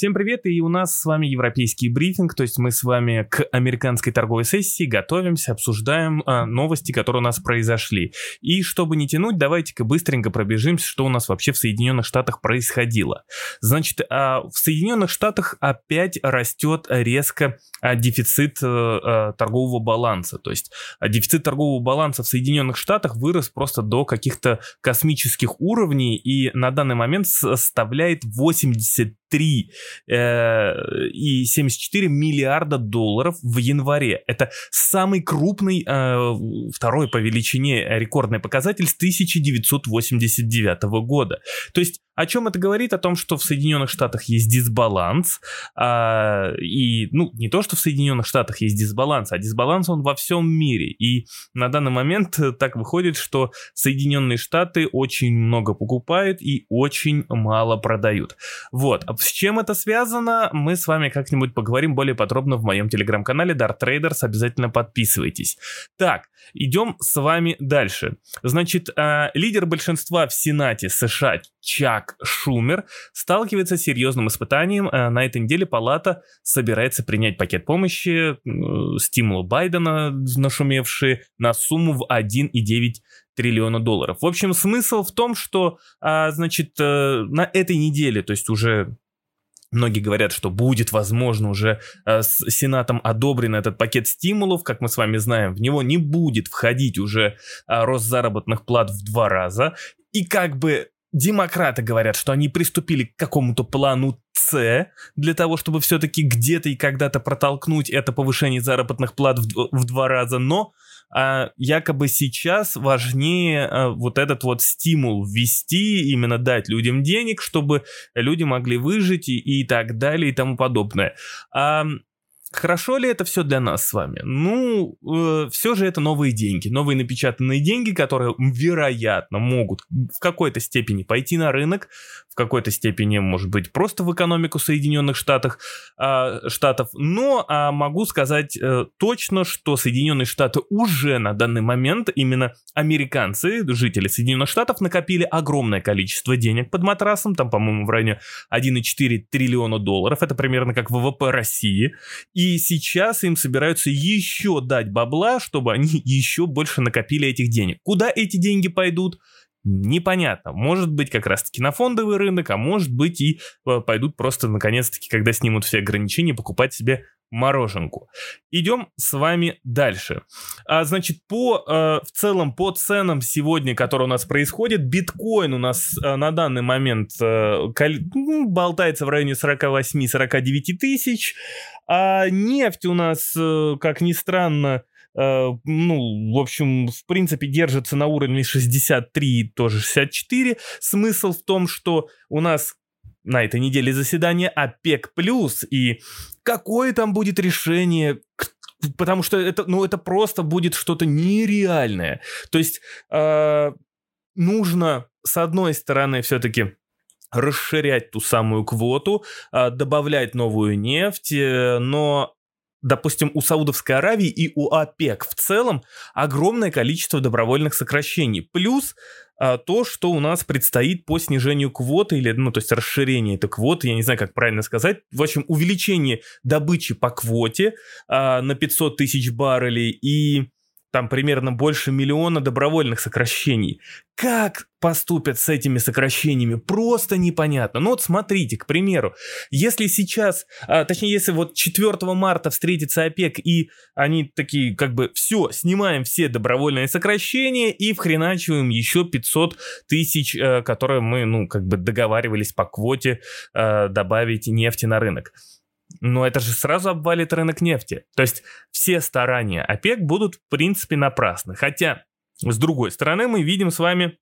Всем привет, и у нас с вами европейский брифинг, то есть мы с вами к американской торговой сессии готовимся, обсуждаем а, новости, которые у нас произошли. И чтобы не тянуть, давайте-ка быстренько пробежимся, что у нас вообще в Соединенных Штатах происходило. Значит, а, в Соединенных Штатах опять растет резко а, дефицит а, а, торгового баланса, то есть а, дефицит торгового баланса в Соединенных Штатах вырос просто до каких-то космических уровней и на данный момент составляет 80 3 э, и 74 миллиарда долларов в январе. Это самый крупный, э, второй по величине рекордный показатель с 1989 года. То есть о чем это говорит? О том, что в Соединенных Штатах есть дисбаланс. А, и, ну, не то, что в Соединенных Штатах есть дисбаланс, а дисбаланс он во всем мире. И на данный момент так выходит, что Соединенные Штаты очень много покупают и очень мало продают. Вот. С чем это связано, мы с вами как-нибудь поговорим более подробно в моем телеграм-канале Dart Traders. Обязательно подписывайтесь. Так, идем с вами дальше. Значит, а, лидер большинства в Сенате США Чак Шумер сталкивается с серьезным испытанием. Э, на этой неделе палата собирается принять пакет помощи, э, стимул Байдена, нашумевший, на сумму в 1,9 триллиона долларов. В общем, смысл в том, что, а, значит, э, на этой неделе, то есть уже Многие говорят, что будет, возможно, уже э, с Сенатом одобрен этот пакет стимулов. Как мы с вами знаем, в него не будет входить уже э, рост заработных плат в два раза. И как бы демократы говорят, что они приступили к какому-то плану С для того, чтобы все-таки где-то и когда-то протолкнуть это повышение заработных плат в, в два раза, но а, якобы сейчас важнее а, вот этот вот стимул ввести, именно дать людям денег, чтобы люди могли выжить и, и так далее и тому подобное. А, Хорошо ли это все для нас с вами? Ну, э, все же это новые деньги, новые напечатанные деньги, которые, вероятно, могут в какой-то степени пойти на рынок, какой-то степени, может быть, просто в экономику Соединенных Штатов, э, Штатов. Но э, могу сказать э, точно, что Соединенные Штаты уже на данный момент, именно американцы, жители Соединенных Штатов, накопили огромное количество денег под матрасом, там, по-моему, в районе 1,4 триллиона долларов, это примерно как ВВП России, и сейчас им собираются еще дать бабла, чтобы они еще больше накопили этих денег. Куда эти деньги пойдут? Непонятно. Может быть, как раз-таки на фондовый рынок, а может быть и э, пойдут просто, наконец-таки, когда снимут все ограничения, покупать себе мороженку. Идем с вами дальше. А, значит, по, э, в целом по ценам сегодня, которые у нас происходят, биткоин у нас э, на данный момент э, ну, болтается в районе 48-49 тысяч, а нефть у нас, э, как ни странно, ну, в общем, в принципе, держится на уровне 63, тоже 64. Смысл в том, что у нас на этой неделе заседание ОПЕК+, и какое там будет решение, потому что это, ну, это просто будет что-то нереальное. То есть э, нужно, с одной стороны, все-таки расширять ту самую квоту, э, добавлять новую нефть, э, но допустим, у Саудовской Аравии и у ОПЕК в целом огромное количество добровольных сокращений. Плюс а, то, что у нас предстоит по снижению квоты, или, ну, то есть расширение этой квоты, я не знаю, как правильно сказать, в общем, увеличение добычи по квоте а, на 500 тысяч баррелей и там примерно больше миллиона добровольных сокращений. Как поступят с этими сокращениями, просто непонятно. Ну вот смотрите, к примеру, если сейчас, а, точнее, если вот 4 марта встретится ОПЕК, и они такие, как бы, все, снимаем все добровольные сокращения и вхреначиваем еще 500 тысяч, а, которые мы, ну, как бы договаривались по квоте а, добавить нефти на рынок но это же сразу обвалит рынок нефти. То есть все старания ОПЕК будут в принципе напрасны. Хотя, с другой стороны, мы видим с вами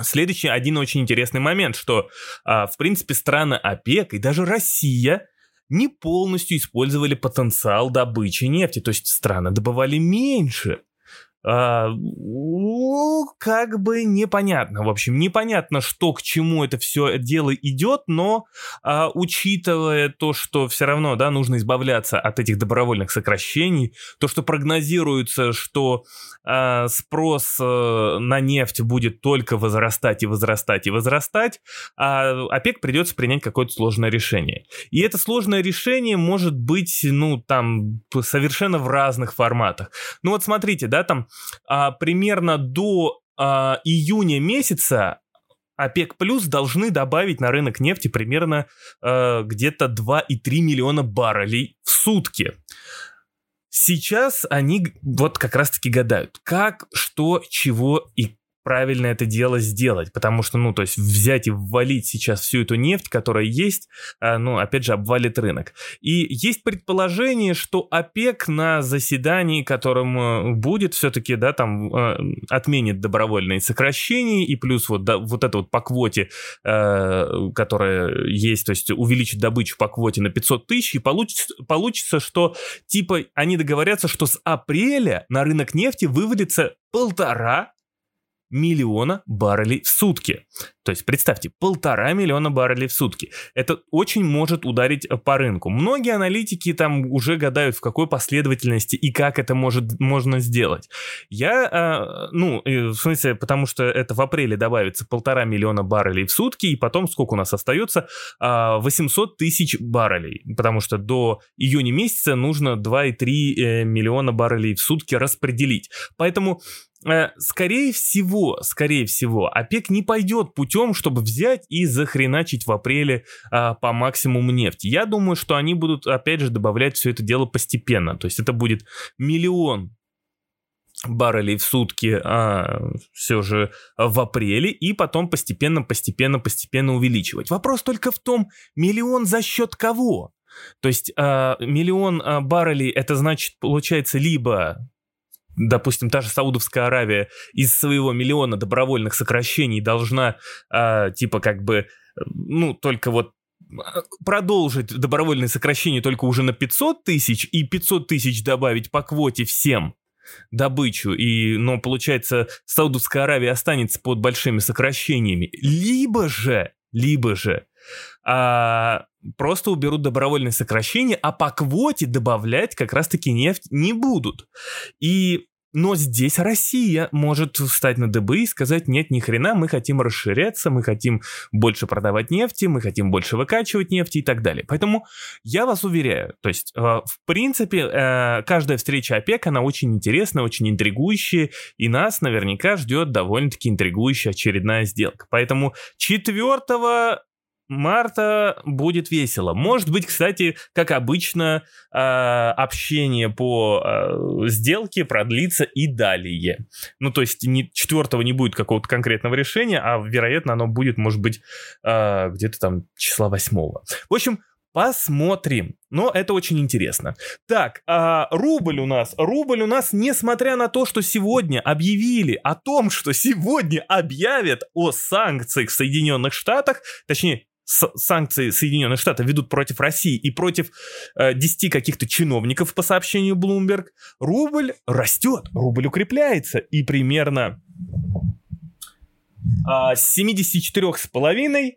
следующий один очень интересный момент, что а, в принципе страны ОПЕК и даже Россия не полностью использовали потенциал добычи нефти. То есть страны добывали меньше. Ну, как бы непонятно. В общем, непонятно, что к чему это все дело идет, но а, учитывая то, что все равно, да, нужно избавляться от этих добровольных сокращений, то, что прогнозируется, что а, спрос а, на нефть будет только возрастать и возрастать и возрастать, а ОПЕК придется принять какое-то сложное решение. И это сложное решение может быть, ну, там, совершенно в разных форматах. Ну вот смотрите, да, там а, примерно до а, июня месяца ОПЕК плюс должны добавить на рынок нефти примерно э, где-то 2,3 миллиона баррелей в сутки. Сейчас они вот как раз-таки гадают, как, что, чего и правильно это дело сделать, потому что, ну, то есть взять и ввалить сейчас всю эту нефть, которая есть, а, ну, опять же, обвалит рынок. И есть предположение, что ОПЕК на заседании, которым э, будет все-таки, да, там э, отменит добровольные сокращения и плюс вот, да, вот это вот по квоте, э, которая есть, то есть увеличит добычу по квоте на 500 тысяч, и получится, получится, что типа они договорятся, что с апреля на рынок нефти вывалится полтора миллиона баррелей в сутки. То есть представьте, полтора миллиона баррелей в сутки. Это очень может ударить э, по рынку. Многие аналитики там уже гадают, в какой последовательности и как это может, можно сделать. Я, э, ну, в смысле, потому что это в апреле добавится полтора миллиона баррелей в сутки, и потом сколько у нас остается? Э, а, 800 тысяч баррелей, потому что до июня месяца нужно 2,3 э, миллиона баррелей в сутки распределить. Поэтому скорее всего, скорее всего, ОПЕК не пойдет путем, чтобы взять и захреначить в апреле а, по максимуму нефти. Я думаю, что они будут, опять же, добавлять все это дело постепенно. То есть это будет миллион баррелей в сутки а, все же в апреле и потом постепенно, постепенно, постепенно увеличивать. Вопрос только в том, миллион за счет кого? То есть а, миллион а, баррелей это значит получается либо допустим, та же Саудовская Аравия из своего миллиона добровольных сокращений должна, э, типа, как бы, ну, только вот а, продолжить добровольные сокращения только уже на 500 тысяч и 500 тысяч добавить по квоте всем добычу, и, но получается, Саудовская Аравия останется под большими сокращениями. Либо же, либо же, а, просто уберут добровольное сокращение, а по квоте добавлять как раз-таки нефть не будут. И но здесь Россия может встать на дыбы и сказать, нет, ни хрена, мы хотим расширяться, мы хотим больше продавать нефти, мы хотим больше выкачивать нефти и так далее. Поэтому я вас уверяю, то есть, э, в принципе, э, каждая встреча ОПЕК, она очень интересная, очень интригующая, и нас наверняка ждет довольно-таки интригующая очередная сделка. Поэтому 4 марта будет весело. Может быть, кстати, как обычно, э, общение по э, сделке продлится и далее. Ну, то есть не, четвертого не будет какого-то конкретного решения, а, вероятно, оно будет, может быть, э, где-то там числа восьмого. В общем, Посмотрим. Но это очень интересно. Так, а рубль у нас. Рубль у нас, несмотря на то, что сегодня объявили о том, что сегодня объявят о санкциях в Соединенных Штатах, точнее, санкции Соединенных Штатов ведут против России и против э, 10 каких-то чиновников по сообщению Bloomberg, рубль растет, рубль укрепляется и примерно э, с 74,5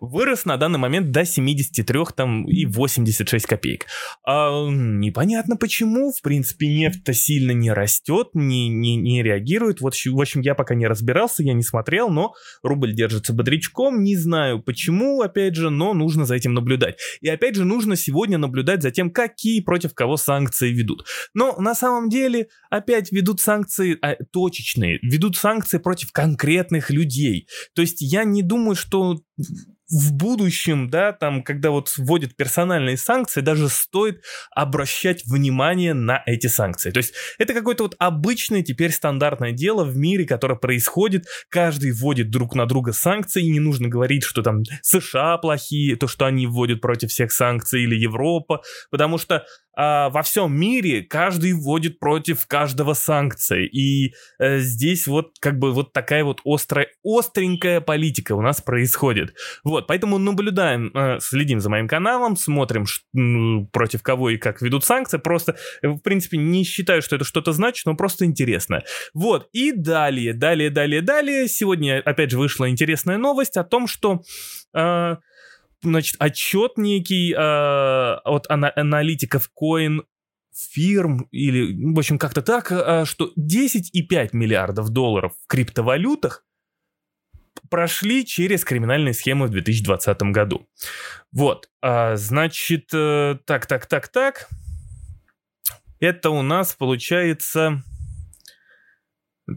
вырос на данный момент до 73 там, и 86 копеек. А, непонятно почему, в принципе, нефть-то сильно не растет, не, не, не реагирует. Вот, в общем, я пока не разбирался, я не смотрел, но рубль держится бодрячком, не знаю почему, опять же, но нужно за этим наблюдать. И опять же, нужно сегодня наблюдать за тем, какие против кого санкции ведут. Но на самом деле, опять ведут санкции а, точечные, ведут санкции против конкретных людей. То есть я не думаю, что в будущем, да, там, когда вот вводят персональные санкции, даже стоит обращать внимание на эти санкции. То есть это какое-то вот обычное теперь стандартное дело в мире, которое происходит. Каждый вводит друг на друга санкции, и не нужно говорить, что там США плохие, то, что они вводят против всех санкций, или Европа, потому что а, во всем мире каждый вводит против каждого санкции. И а, здесь вот как бы вот такая вот острая, остренькая политика у нас происходит. Вот, поэтому наблюдаем, а, следим за моим каналом, смотрим, ш, против кого и как ведут санкции. Просто, в принципе, не считаю, что это что-то значит, но просто интересно. Вот, и далее, далее, далее, далее. Сегодня, опять же, вышла интересная новость о том, что... А, значит, отчет некий э, от ана- аналитиков Coin фирм или, в общем, как-то так, э, что 10,5 миллиардов долларов в криптовалютах прошли через криминальные схемы в 2020 году. Вот, а, значит, э, так, так, так, так. Это у нас получается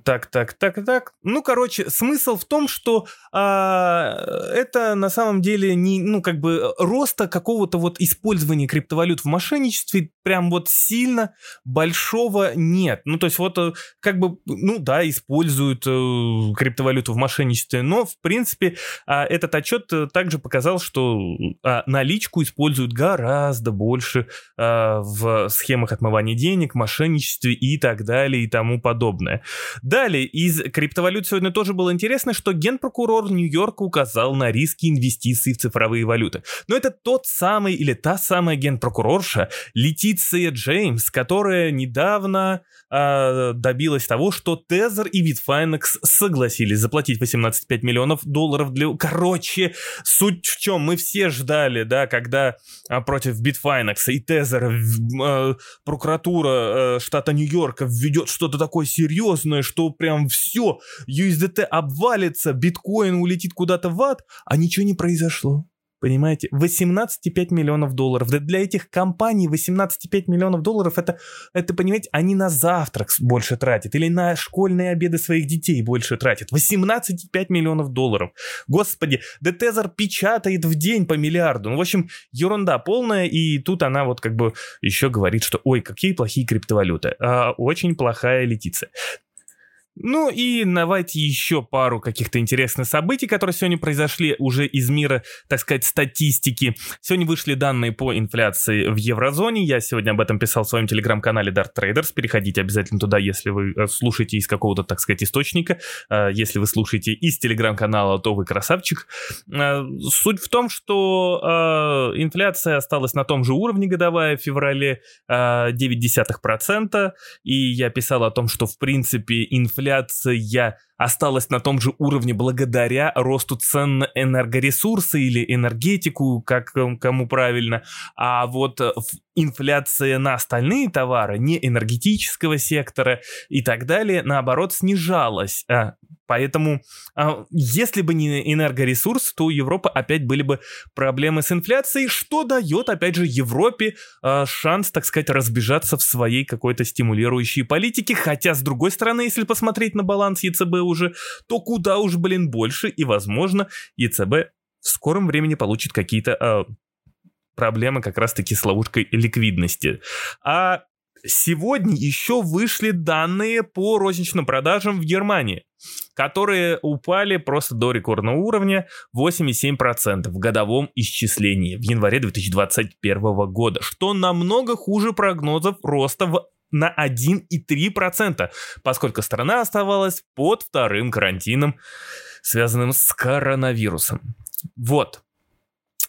так, так, так, так. Ну, короче, смысл в том, что а, это на самом деле не, ну, как бы роста какого-то вот использования криптовалют в мошенничестве прям вот сильно большого нет. Ну, то есть вот э, как бы, ну да, используют э, криптовалюту в мошенничестве, но в принципе а, этот отчет э, также показал, что а, наличку используют гораздо больше а, в схемах отмывания денег, мошенничестве и так далее и тому подобное. Далее, из криптовалют сегодня тоже было интересно, что генпрокурор Нью-Йорка указал на риски инвестиций в цифровые валюты. Но это тот самый или та самая генпрокурорша Летиция Джеймс, которая недавно э, добилась того, что Тезер и Bitfinex согласились заплатить 18,5 миллионов долларов для... Короче, суть в чем? Мы все ждали, да, когда а, против Bitfinex и Тезера э, прокуратура э, штата Нью-Йорка введет что-то такое серьезное, что прям все, USDT обвалится, биткоин улетит куда-то в ад, а ничего не произошло. Понимаете? 18,5 миллионов долларов. Для этих компаний 18,5 миллионов долларов это, это, понимаете, они на завтрак больше тратят или на школьные обеды своих детей больше тратят. 18,5 миллионов долларов. Господи, да Тезер печатает в день по миллиарду. Ну, в общем, ерунда полная, и тут она вот как бы еще говорит, что ой, какие плохие криптовалюты. А, очень плохая Летиция. Ну и давайте еще пару каких-то интересных событий, которые сегодня произошли уже из мира, так сказать, статистики. Сегодня вышли данные по инфляции в еврозоне. Я сегодня об этом писал в своем телеграм-канале Dart Traders. Переходите обязательно туда, если вы э, слушаете из какого-то, так сказать, источника. Э, если вы слушаете из телеграм-канала, то вы красавчик. Э, суть в том, что инфляция осталась на том же уровне годовая в феврале 0,9%. И я писал о том, что, в принципе, инфляция инфляция осталась на том же уровне благодаря росту цен на энергоресурсы или энергетику, как кому правильно, а вот инфляция на остальные товары, не энергетического сектора и так далее, наоборот, снижалась. А, поэтому, а, если бы не энергоресурс, то у Европы опять были бы проблемы с инфляцией, что дает, опять же, Европе а, шанс, так сказать, разбежаться в своей какой-то стимулирующей политике. Хотя, с другой стороны, если посмотреть на баланс ЕЦБ уже, то куда уж, блин, больше, и, возможно, ЕЦБ в скором времени получит какие-то проблемы как раз-таки с ловушкой ликвидности. А сегодня еще вышли данные по розничным продажам в Германии, которые упали просто до рекордного уровня 8,7% в годовом исчислении в январе 2021 года, что намного хуже прогнозов роста в на 1,3%, поскольку страна оставалась под вторым карантином, связанным с коронавирусом. Вот.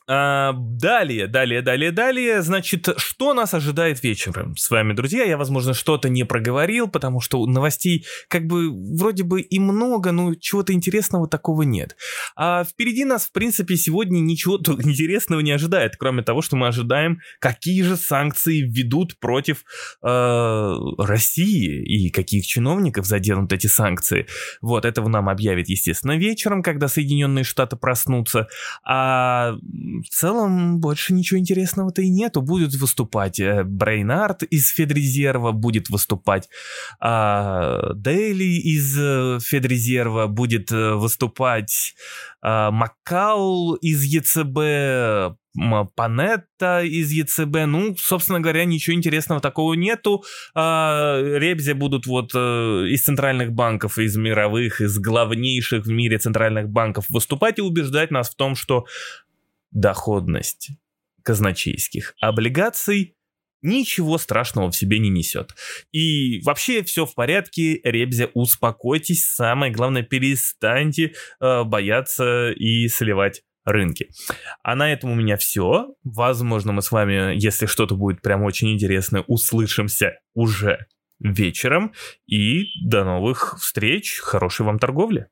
А, далее, далее, далее, далее. Значит, что нас ожидает вечером с вами, друзья? Я, возможно, что-то не проговорил, потому что новостей как бы вроде бы и много, но чего-то интересного такого нет. А впереди нас, в принципе, сегодня ничего интересного не ожидает, кроме того, что мы ожидаем, какие же санкции введут против э, России и каких чиновников заденут эти санкции. Вот, этого нам объявят, естественно, вечером, когда Соединенные Штаты проснутся. А в целом больше ничего интересного-то и нету. Будет выступать э, Брейнард из Федрезерва, будет выступать а, Дейли из э, Федрезерва, будет э, выступать а, из ЕЦБ, Панетта из ЕЦБ. Ну, собственно говоря, ничего интересного такого нету. А, Ребзе будут вот из центральных банков, из мировых, из главнейших в мире центральных банков выступать и убеждать нас в том, что доходность казначейских облигаций ничего страшного в себе не несет. И вообще все в порядке, Ребзя, успокойтесь, самое главное, перестаньте э, бояться и сливать рынки. А на этом у меня все. Возможно, мы с вами, если что-то будет прям очень интересное, услышимся уже вечером. И до новых встреч. Хорошей вам торговли.